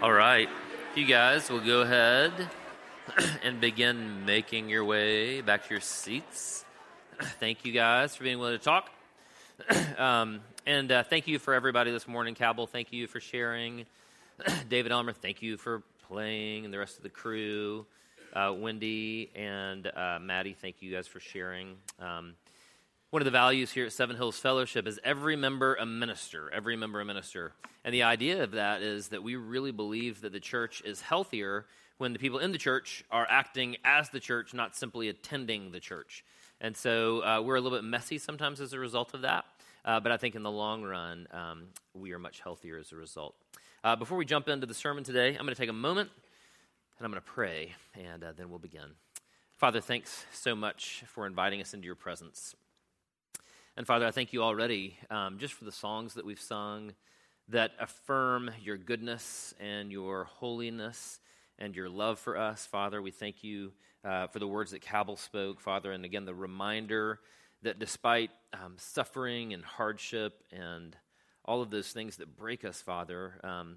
All right. You guys will go ahead and begin making your way back to your seats. thank you guys for being willing to talk. um, and uh, thank you for everybody this morning. Cabell, thank you for sharing. David Elmer, thank you for playing, and the rest of the crew. Uh, Wendy and uh, Maddie, thank you guys for sharing. Um, one of the values here at Seven Hills Fellowship is every member a minister, every member a minister. And the idea of that is that we really believe that the church is healthier when the people in the church are acting as the church, not simply attending the church. And so uh, we're a little bit messy sometimes as a result of that. Uh, but I think in the long run, um, we are much healthier as a result. Uh, before we jump into the sermon today, I'm going to take a moment and I'm going to pray, and uh, then we'll begin. Father, thanks so much for inviting us into your presence. And Father, I thank you already um, just for the songs that we've sung that affirm your goodness and your holiness and your love for us. Father, we thank you uh, for the words that Cabell spoke, Father, and again, the reminder that despite um, suffering and hardship and all of those things that break us, Father, um,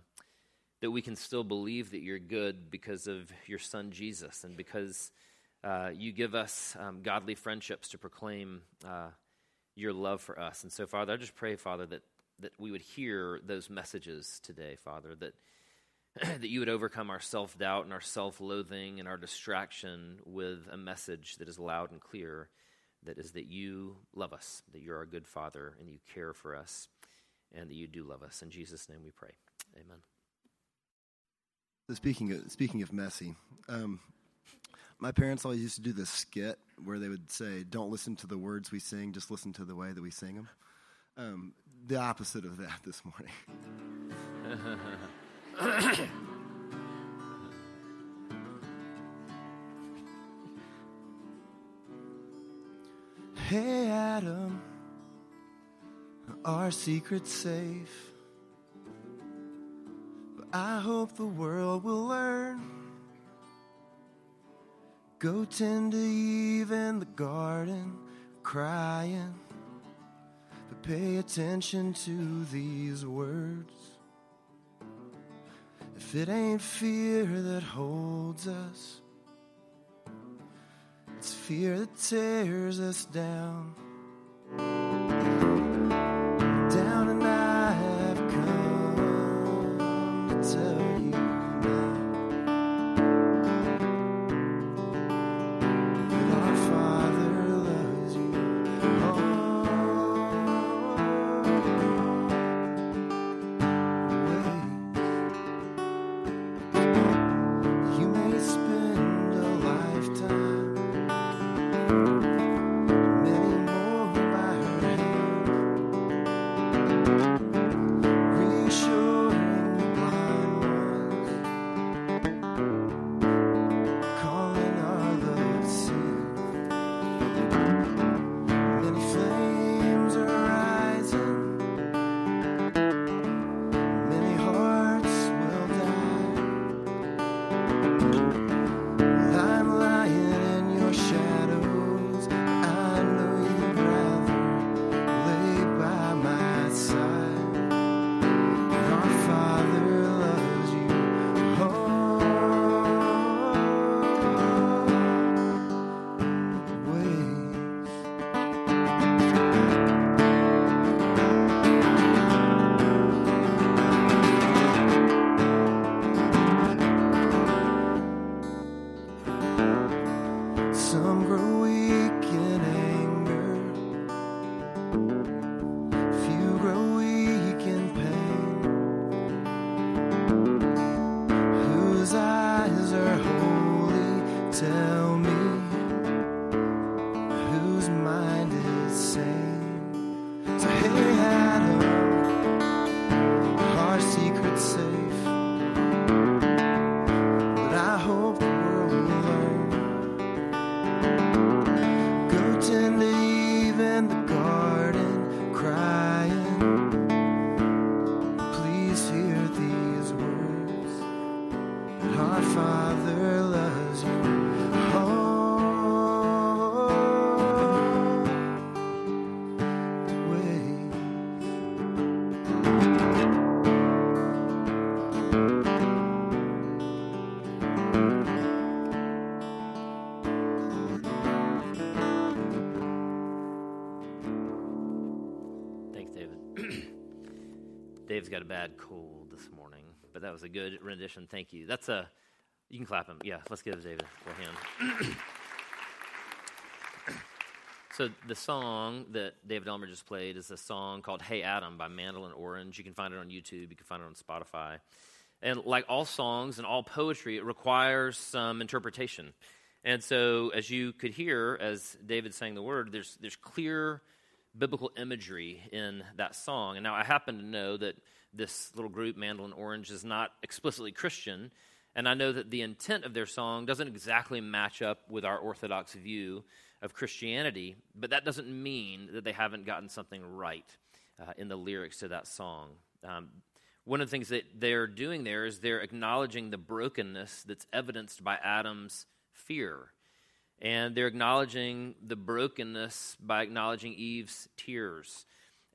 that we can still believe that you're good because of your Son Jesus and because uh, you give us um, godly friendships to proclaim uh, your love for us. And so, Father, I just pray, Father, that, that we would hear those messages today, Father, that, that you would overcome our self doubt and our self loathing and our distraction with a message that is loud and clear that is that you love us, that you're our good Father, and you care for us, and that you do love us. In Jesus' name we pray. Amen. Speaking of, speaking of messy, um, my parents always used to do this skit where they would say, "Don't listen to the words we sing, just listen to the way that we sing them." Um, the opposite of that this morning. hey, Adam, our secret's safe. But I hope the world will learn Go tend to Eve in the garden, crying. But pay attention to these words. If it ain't fear that holds us, it's fear that tears us down. Dave's got a bad cold this morning, but that was a good rendition. Thank you. That's a, you can clap him. Yeah, let's give David a hand. so the song that David Elmer just played is a song called Hey Adam by Mandolin Orange. You can find it on YouTube, you can find it on Spotify. And like all songs and all poetry, it requires some interpretation. And so, as you could hear, as David sang the word, there's, there's clear biblical imagery in that song. And now I happen to know that this little group, Mandolin Orange, is not explicitly Christian. And I know that the intent of their song doesn't exactly match up with our Orthodox view of Christianity, but that doesn't mean that they haven't gotten something right uh, in the lyrics to that song. Um, one of the things that they're doing there is they're acknowledging the brokenness that's evidenced by Adam's fear. And they're acknowledging the brokenness by acknowledging Eve's tears.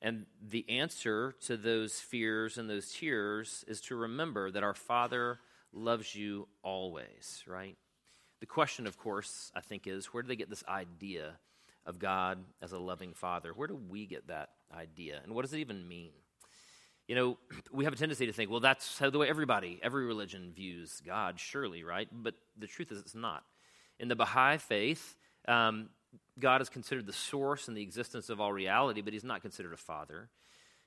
And the answer to those fears and those tears is to remember that our Father loves you always, right? The question, of course, I think is where do they get this idea of God as a loving Father? Where do we get that idea? And what does it even mean? You know, we have a tendency to think, well, that's how the way everybody, every religion views God, surely, right? But the truth is, it's not. In the Baha'i faith, um, God is considered the source and the existence of all reality, but he's not considered a father.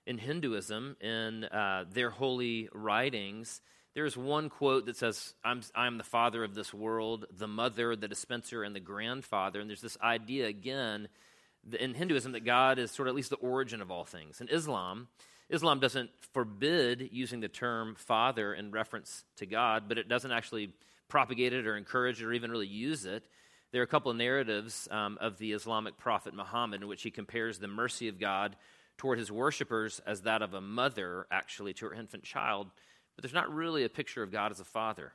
In Hinduism, in uh, their holy writings, there's one quote that says, I'm, I'm the father of this world, the mother, the dispenser, and the grandfather. And there's this idea, again, in Hinduism, that God is sort of at least the origin of all things. In Islam, Islam doesn't forbid using the term father in reference to God, but it doesn't actually propagate it or encouraged or even really use it. There are a couple of narratives um, of the Islamic prophet Muhammad in which he compares the mercy of God toward his worshippers as that of a mother, actually, to her infant child. But there's not really a picture of God as a father.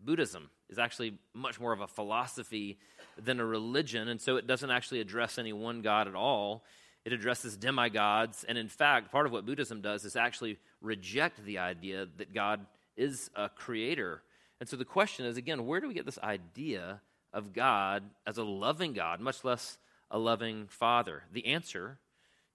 Buddhism is actually much more of a philosophy than a religion, and so it doesn't actually address any one God at all. It addresses demigods, and in fact, part of what Buddhism does is actually reject the idea that God is a creator and so the question is again, where do we get this idea of God as a loving God, much less a loving Father? The answer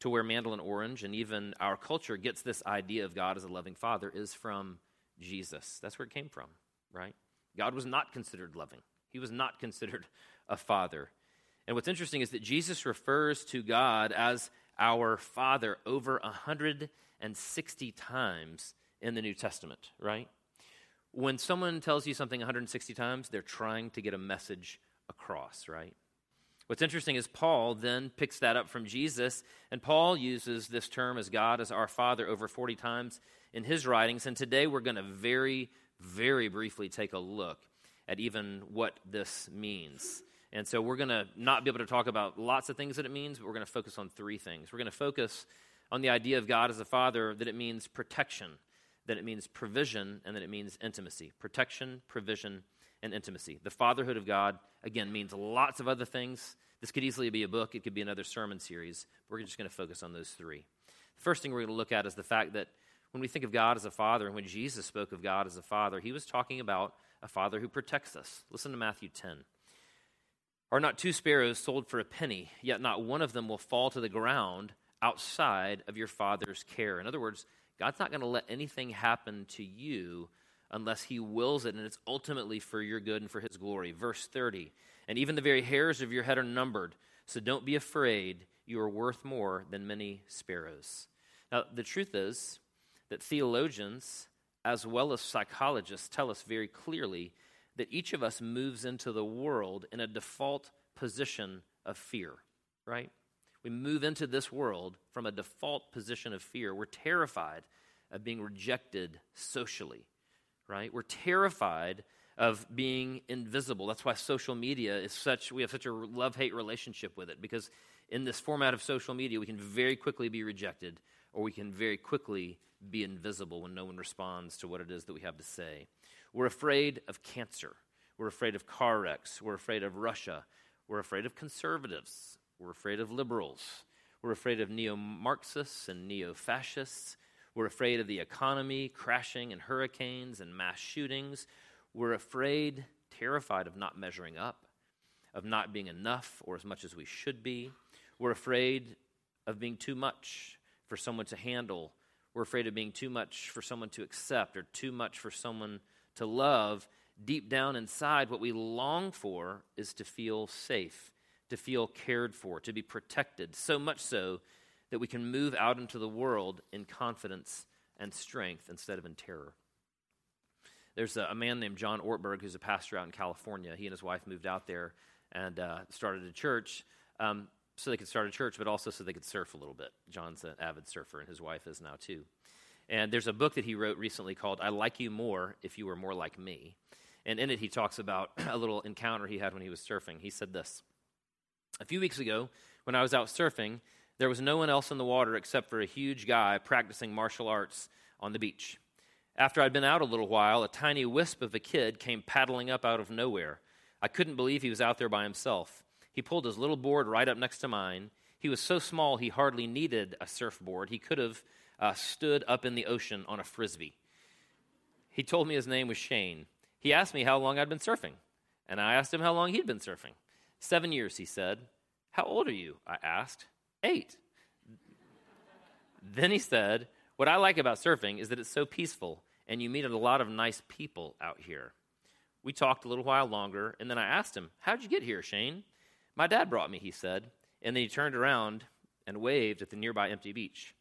to where Mandolin Orange and even our culture gets this idea of God as a loving Father is from Jesus. That's where it came from, right? God was not considered loving, He was not considered a Father. And what's interesting is that Jesus refers to God as our Father over 160 times in the New Testament, right? When someone tells you something 160 times, they're trying to get a message across, right? What's interesting is Paul then picks that up from Jesus, and Paul uses this term as God as our Father over 40 times in his writings. And today we're going to very, very briefly take a look at even what this means. And so we're going to not be able to talk about lots of things that it means, but we're going to focus on three things. We're going to focus on the idea of God as a Father, that it means protection that it means provision and that it means intimacy. Protection, provision, and intimacy. The fatherhood of God, again, means lots of other things. This could easily be a book, it could be another sermon series. We're just going to focus on those three. The first thing we're going to look at is the fact that when we think of God as a father, and when Jesus spoke of God as a father, he was talking about a father who protects us. Listen to Matthew 10. Are not two sparrows sold for a penny, yet not one of them will fall to the ground outside of your father's care? In other words, God's not going to let anything happen to you unless He wills it, and it's ultimately for your good and for His glory. Verse 30 And even the very hairs of your head are numbered, so don't be afraid. You are worth more than many sparrows. Now, the truth is that theologians, as well as psychologists, tell us very clearly that each of us moves into the world in a default position of fear, right? We move into this world from a default position of fear. We're terrified of being rejected socially, right? We're terrified of being invisible. That's why social media is such, we have such a love hate relationship with it because in this format of social media, we can very quickly be rejected or we can very quickly be invisible when no one responds to what it is that we have to say. We're afraid of cancer. We're afraid of car wrecks. We're afraid of Russia. We're afraid of conservatives. We're afraid of liberals. We're afraid of neo Marxists and neo fascists. We're afraid of the economy crashing and hurricanes and mass shootings. We're afraid, terrified of not measuring up, of not being enough or as much as we should be. We're afraid of being too much for someone to handle. we're afraid of being too much for someone to accept or too much for someone to love, deep down inside, what we long for is to feel safe, to feel cared for, to be protected, so much so that we can move out into the world in confidence and strength instead of in terror. There's a, a man named John Ortberg who's a pastor out in California. He and his wife moved out there and uh, started a church um, so they could start a church, but also so they could surf a little bit. John's an avid surfer, and his wife is now too. And there's a book that he wrote recently called I Like You More If You Were More Like Me. And in it, he talks about a little encounter he had when he was surfing. He said this A few weeks ago, when I was out surfing, there was no one else in the water except for a huge guy practicing martial arts on the beach. After I'd been out a little while, a tiny wisp of a kid came paddling up out of nowhere. I couldn't believe he was out there by himself. He pulled his little board right up next to mine. He was so small he hardly needed a surfboard. He could have uh, stood up in the ocean on a frisbee. He told me his name was Shane. He asked me how long I'd been surfing, and I asked him how long he'd been surfing. Seven years, he said. How old are you? I asked. Eight. then he said, What I like about surfing is that it's so peaceful, and you meet a lot of nice people out here. We talked a little while longer, and then I asked him, How'd you get here, Shane? My dad brought me, he said, and then he turned around and waved at the nearby empty beach.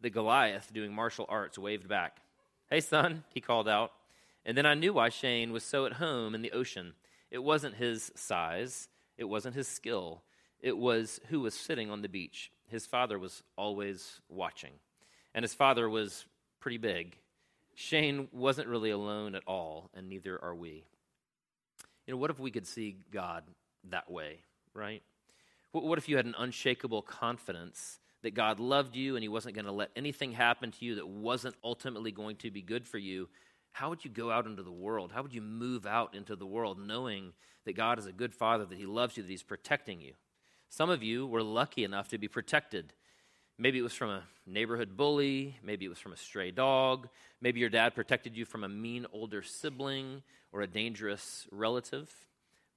The Goliath, doing martial arts, waved back. Hey, son, he called out. And then I knew why Shane was so at home in the ocean. It wasn't his size, it wasn't his skill, it was who was sitting on the beach. His father was always watching, and his father was pretty big. Shane wasn't really alone at all, and neither are we. You know, what if we could see God that way, right? What if you had an unshakable confidence that God loved you and He wasn't going to let anything happen to you that wasn't ultimately going to be good for you? How would you go out into the world? How would you move out into the world knowing that God is a good Father, that He loves you, that He's protecting you? Some of you were lucky enough to be protected. Maybe it was from a neighborhood bully. Maybe it was from a stray dog. Maybe your dad protected you from a mean older sibling or a dangerous relative.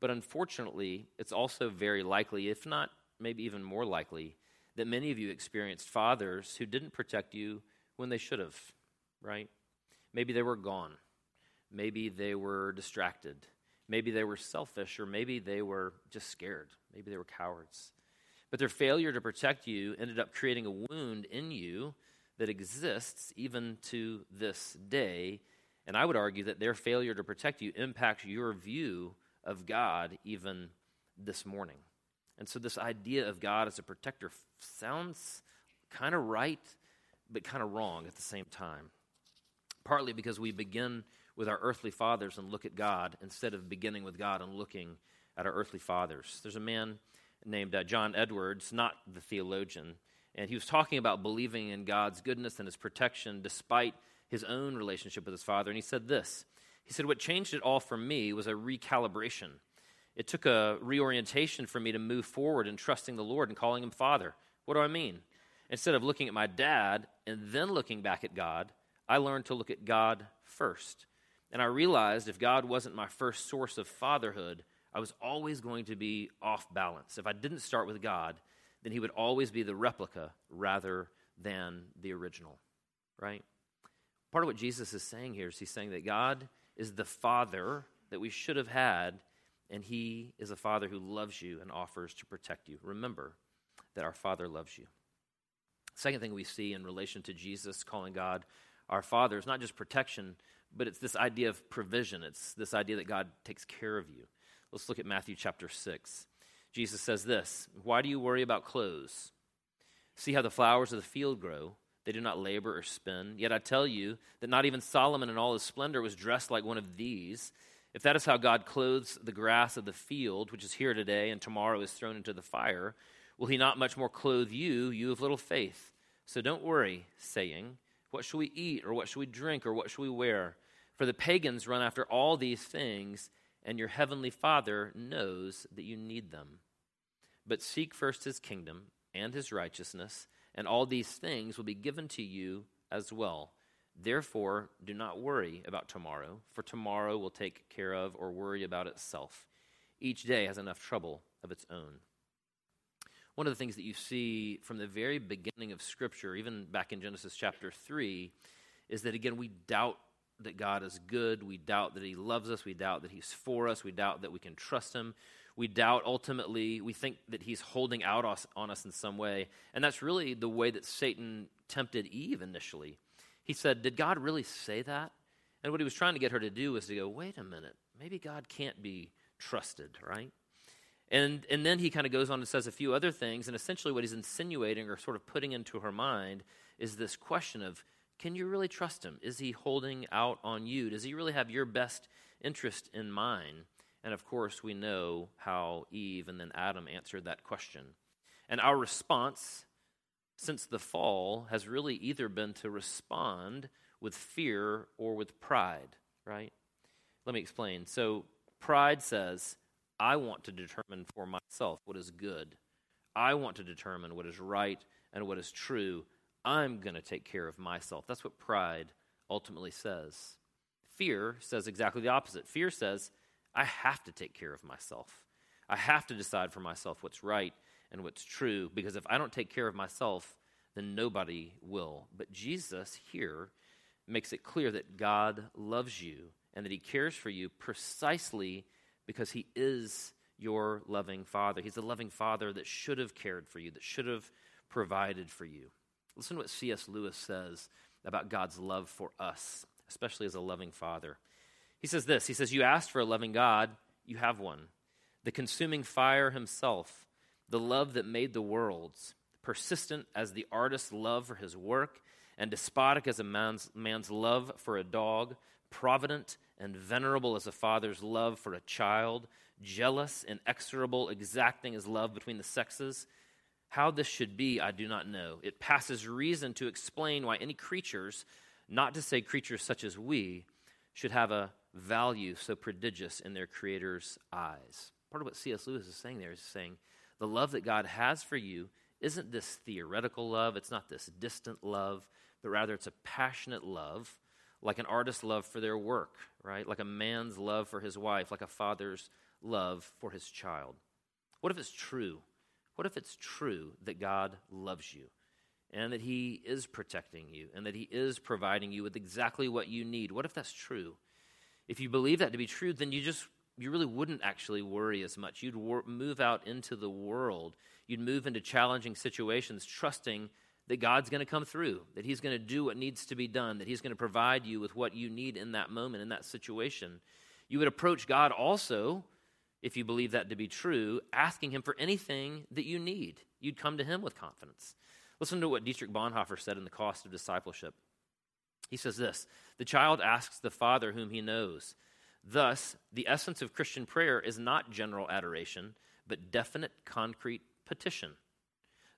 But unfortunately, it's also very likely, if not maybe even more likely, that many of you experienced fathers who didn't protect you when they should have, right? Maybe they were gone. Maybe they were distracted. Maybe they were selfish, or maybe they were just scared. Maybe they were cowards. But their failure to protect you ended up creating a wound in you that exists even to this day. And I would argue that their failure to protect you impacts your view of God even this morning. And so, this idea of God as a protector sounds kind of right, but kind of wrong at the same time. Partly because we begin with our earthly fathers and look at God instead of beginning with God and looking at our earthly fathers. There's a man named uh, John Edwards, not the theologian, and he was talking about believing in God's goodness and his protection despite his own relationship with his father. And he said this He said, What changed it all for me was a recalibration. It took a reorientation for me to move forward in trusting the Lord and calling him Father. What do I mean? Instead of looking at my dad and then looking back at God, I learned to look at God first. And I realized if God wasn't my first source of fatherhood, I was always going to be off balance. If I didn't start with God, then He would always be the replica rather than the original, right? Part of what Jesus is saying here is He's saying that God is the Father that we should have had, and He is a Father who loves you and offers to protect you. Remember that our Father loves you. Second thing we see in relation to Jesus calling God our Father is not just protection, but it's this idea of provision. It's this idea that God takes care of you. Let's look at Matthew chapter 6. Jesus says this Why do you worry about clothes? See how the flowers of the field grow. They do not labor or spin. Yet I tell you that not even Solomon in all his splendor was dressed like one of these. If that is how God clothes the grass of the field, which is here today and tomorrow is thrown into the fire, will he not much more clothe you, you of little faith? So don't worry, saying, What shall we eat, or what shall we drink, or what shall we wear? For the pagans run after all these things and your heavenly Father knows that you need them. But seek first his kingdom and his righteousness, and all these things will be given to you as well. Therefore, do not worry about tomorrow, for tomorrow will take care of or worry about itself. Each day has enough trouble of its own. One of the things that you see from the very beginning of Scripture, even back in Genesis chapter 3, is that again, we doubt that God is good. We doubt that He loves us. We doubt that He's for us. We doubt that we can trust Him. We doubt ultimately, we think that He's holding out us, on us in some way. And that's really the way that Satan tempted Eve initially. He said, Did God really say that? And what he was trying to get her to do was to go, Wait a minute, maybe God can't be trusted, right? And, and then he kind of goes on and says a few other things. And essentially, what he's insinuating or sort of putting into her mind is this question of can you really trust him? Is he holding out on you? Does he really have your best interest in mind? And of course, we know how Eve and then Adam answered that question. And our response since the fall has really either been to respond with fear or with pride, right? Let me explain. So, pride says, I want to determine for myself what is good. I want to determine what is right and what is true. I'm going to take care of myself. That's what pride ultimately says. Fear says exactly the opposite. Fear says, I have to take care of myself. I have to decide for myself what's right and what's true, because if I don't take care of myself, then nobody will. But Jesus here makes it clear that God loves you and that he cares for you precisely because he is your loving father. He's a loving father that should have cared for you, that should have provided for you. Listen to what C.S. Lewis says about God's love for us, especially as a loving father. He says this He says, You asked for a loving God, you have one. The consuming fire himself, the love that made the worlds, persistent as the artist's love for his work, and despotic as a man's, man's love for a dog, provident and venerable as a father's love for a child, jealous, inexorable, exacting as love between the sexes how this should be, I do not know. It passes reason to explain why any creatures, not to say creatures such as we, should have a value so prodigious in their Creator's eyes. Part of what C.S. Lewis is saying there is saying the love that God has for you isn't this theoretical love, it's not this distant love, but rather it's a passionate love, like an artist's love for their work, right? Like a man's love for his wife, like a father's love for his child. What if it's true? What if it's true that God loves you and that He is protecting you and that He is providing you with exactly what you need? What if that's true? If you believe that to be true, then you just you really wouldn't actually worry as much. You'd wor- move out into the world. You'd move into challenging situations, trusting that God's going to come through, that He's going to do what needs to be done, that He's going to provide you with what you need in that moment, in that situation. You would approach God also if you believe that to be true, asking him for anything that you need. You'd come to him with confidence. Listen to what Dietrich Bonhoeffer said in The Cost of Discipleship. He says this The child asks the Father whom he knows. Thus, the essence of Christian prayer is not general adoration, but definite, concrete petition.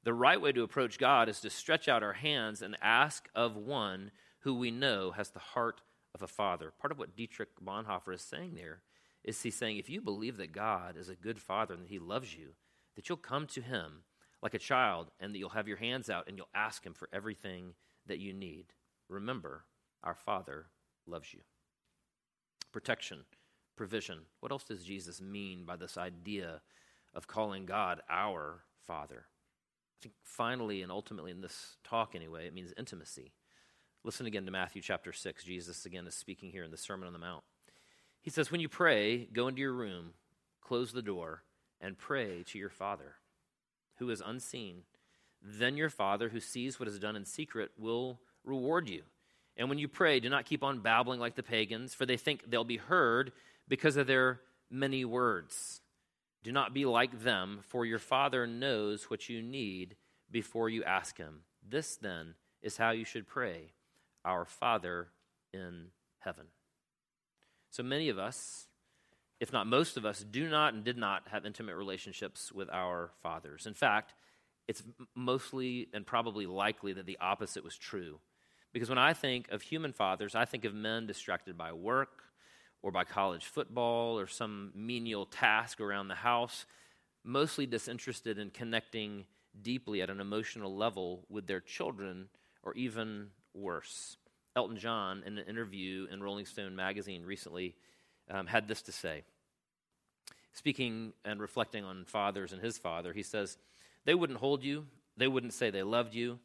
The right way to approach God is to stretch out our hands and ask of one who we know has the heart of a father. Part of what Dietrich Bonhoeffer is saying there is he saying, if you believe that God is a good father and that he loves you, that you'll come to him like a child and that you'll have your hands out and you'll ask him for everything that you need. Remember, our Father loves you. Protection, provision. What else does Jesus mean by this idea of calling God our Father? Think finally and ultimately in this talk, anyway, it means intimacy. Listen again to Matthew chapter 6. Jesus again is speaking here in the Sermon on the Mount. He says, When you pray, go into your room, close the door, and pray to your Father, who is unseen. Then your Father, who sees what is done in secret, will reward you. And when you pray, do not keep on babbling like the pagans, for they think they'll be heard because of their many words. Do not be like them, for your Father knows what you need before you ask Him. This, then, is how you should pray Our Father in heaven. So many of us, if not most of us, do not and did not have intimate relationships with our fathers. In fact, it's mostly and probably likely that the opposite was true. Because when I think of human fathers, I think of men distracted by work or by college football or some menial task around the house, mostly disinterested in connecting deeply at an emotional level with their children or even worse. Elton John, in an interview in Rolling Stone magazine recently, um, had this to say. Speaking and reflecting on fathers and his father, he says, They wouldn't hold you, they wouldn't say they loved you.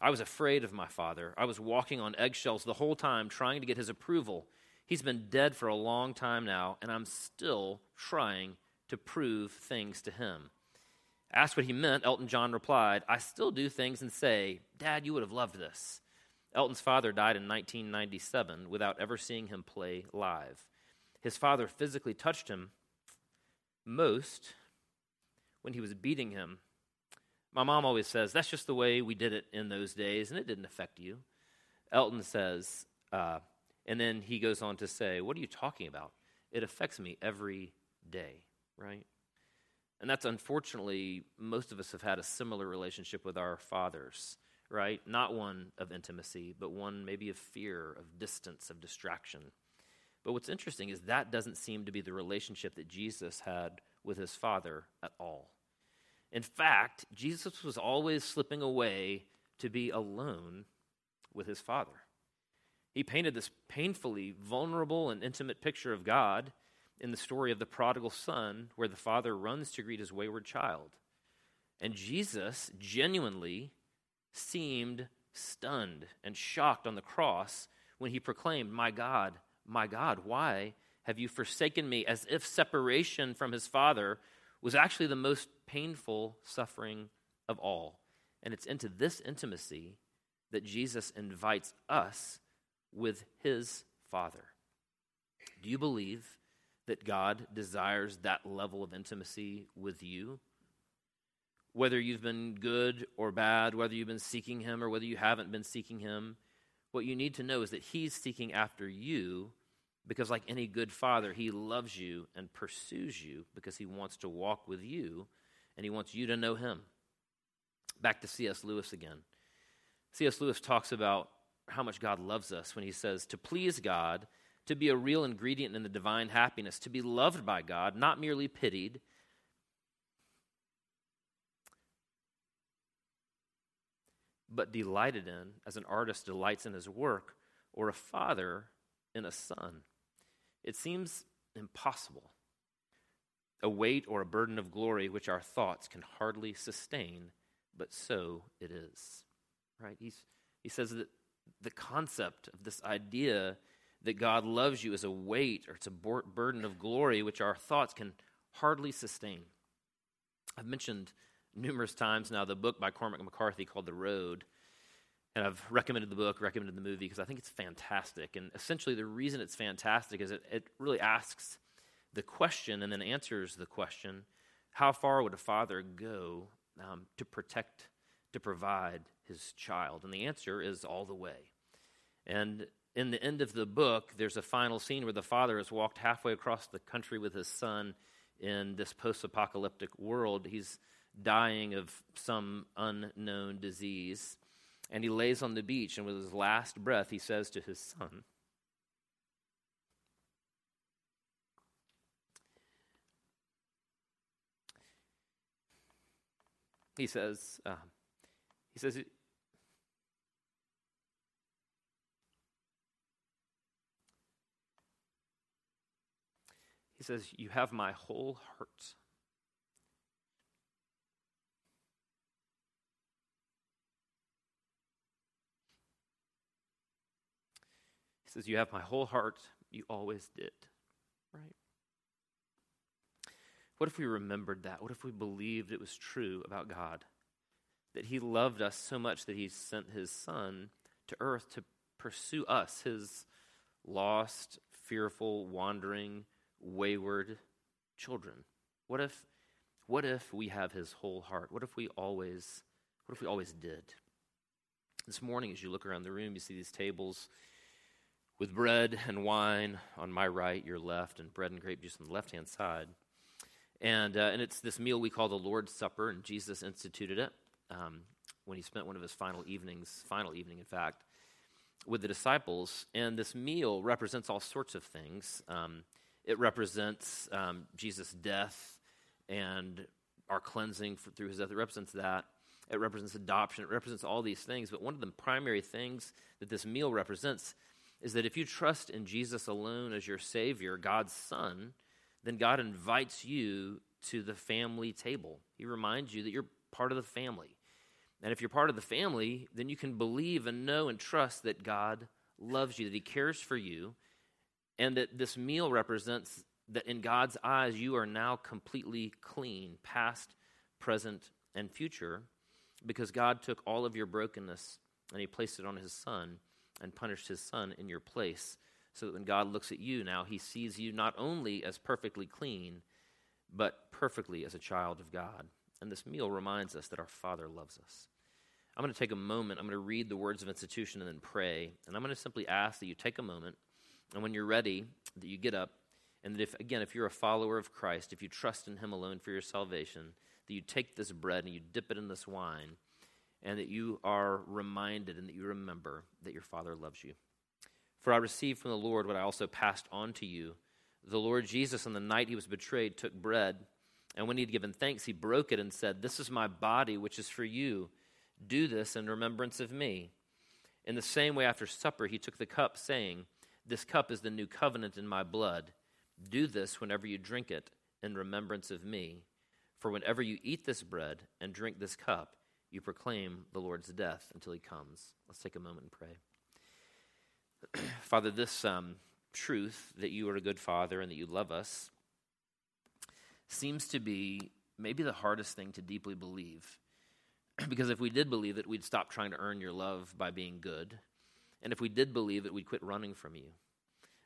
I was afraid of my father. I was walking on eggshells the whole time trying to get his approval. He's been dead for a long time now, and I'm still trying to prove things to him. Asked what he meant, Elton John replied, I still do things and say, Dad, you would have loved this. Elton's father died in 1997 without ever seeing him play live. His father physically touched him most when he was beating him. My mom always says, That's just the way we did it in those days, and it didn't affect you. Elton says, uh, and then he goes on to say, What are you talking about? It affects me every day, right? And that's unfortunately, most of us have had a similar relationship with our fathers, right? Not one of intimacy, but one maybe of fear, of distance, of distraction. But what's interesting is that doesn't seem to be the relationship that Jesus had with his Father at all. In fact, Jesus was always slipping away to be alone with his Father. He painted this painfully vulnerable and intimate picture of God in the story of the prodigal son, where the father runs to greet his wayward child. And Jesus genuinely seemed stunned and shocked on the cross when he proclaimed, My God, my God, why have you forsaken me? As if separation from his father was actually the most painful suffering of all. And it's into this intimacy that Jesus invites us with his Father. Do you believe that God desires that level of intimacy with you. Whether you've been good or bad, whether you've been seeking Him or whether you haven't been seeking Him, what you need to know is that He's seeking after you because, like any good father, He loves you and pursues you because He wants to walk with you and He wants you to know Him. Back to C.S. Lewis again. C.S. Lewis talks about how much God loves us when he says, To please God, to be a real ingredient in the divine happiness, to be loved by God, not merely pitied. But delighted in, as an artist delights in his work, or a father in a son. It seems impossible. A weight or a burden of glory which our thoughts can hardly sustain, but so it is. Right? He's, he says that the concept of this idea that God loves you is a weight or it's a burden of glory which our thoughts can hardly sustain. I've mentioned numerous times now the book by Cormac McCarthy called The Road. And I've recommended the book, recommended the movie because I think it's fantastic. And essentially, the reason it's fantastic is it, it really asks the question and then answers the question how far would a father go um, to protect, to provide his child? And the answer is all the way. And in the end of the book, there's a final scene where the father has walked halfway across the country with his son in this post apocalyptic world. He's dying of some unknown disease. And he lays on the beach, and with his last breath, he says to his son, He says, uh, he says, He says, You have my whole heart. He says, You have my whole heart. You always did. Right? What if we remembered that? What if we believed it was true about God? That He loved us so much that He sent His Son to earth to pursue us, His lost, fearful, wandering, wayward children? What if what if we have his whole heart? What if we always what if we always did? This morning as you look around the room, you see these tables with bread and wine on my right, your left, and bread and grape juice on the left-hand side. And, uh, and it's this meal we call the Lord's Supper, and Jesus instituted it um, when he spent one of his final evenings, final evening, in fact, with the disciples. And this meal represents all sorts of things. Um, it represents um, Jesus' death and our cleansing for, through his death. It represents that. It represents adoption. It represents all these things. But one of the primary things that this meal represents is that if you trust in Jesus alone as your Savior, God's Son, then God invites you to the family table. He reminds you that you're part of the family. And if you're part of the family, then you can believe and know and trust that God loves you, that He cares for you, and that this meal represents that in God's eyes, you are now completely clean, past, present, and future, because God took all of your brokenness and He placed it on His Son and punished His Son in your place. So that when God looks at you now, He sees you not only as perfectly clean, but perfectly as a child of God. And this meal reminds us that our Father loves us. I'm going to take a moment. I'm going to read the words of institution and then pray. And I'm going to simply ask that you take a moment. And when you're ready, that you get up. And that if, again, if you're a follower of Christ, if you trust in Him alone for your salvation, that you take this bread and you dip it in this wine. And that you are reminded and that you remember that your Father loves you. For I received from the Lord what I also passed on to you. The Lord Jesus, on the night he was betrayed, took bread. And when he had given thanks, he broke it and said, This is my body, which is for you. Do this in remembrance of me. In the same way, after supper, he took the cup, saying, This cup is the new covenant in my blood. Do this whenever you drink it in remembrance of me. For whenever you eat this bread and drink this cup, you proclaim the Lord's death until he comes. Let's take a moment and pray. Father, this um, truth that you are a good father and that you love us seems to be maybe the hardest thing to deeply believe. because if we did believe it, we'd stop trying to earn your love by being good. And if we did believe it, we'd quit running from you.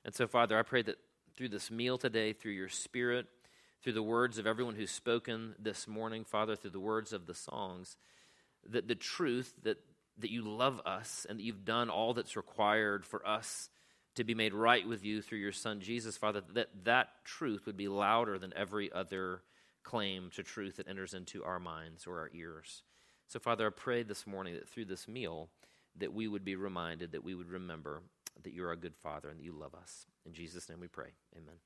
And so, Father, I pray that through this meal today, through your spirit, through the words of everyone who's spoken this morning, Father, through the words of the songs, that the truth that, that you love us and that you've done all that's required for us to be made right with you through your Son Jesus, Father, that that truth would be louder than every other claim to truth that enters into our minds or our ears. So, Father, I pray this morning that through this meal, that we would be reminded, that we would remember that you're a good Father and that you love us. In Jesus' name we pray. Amen.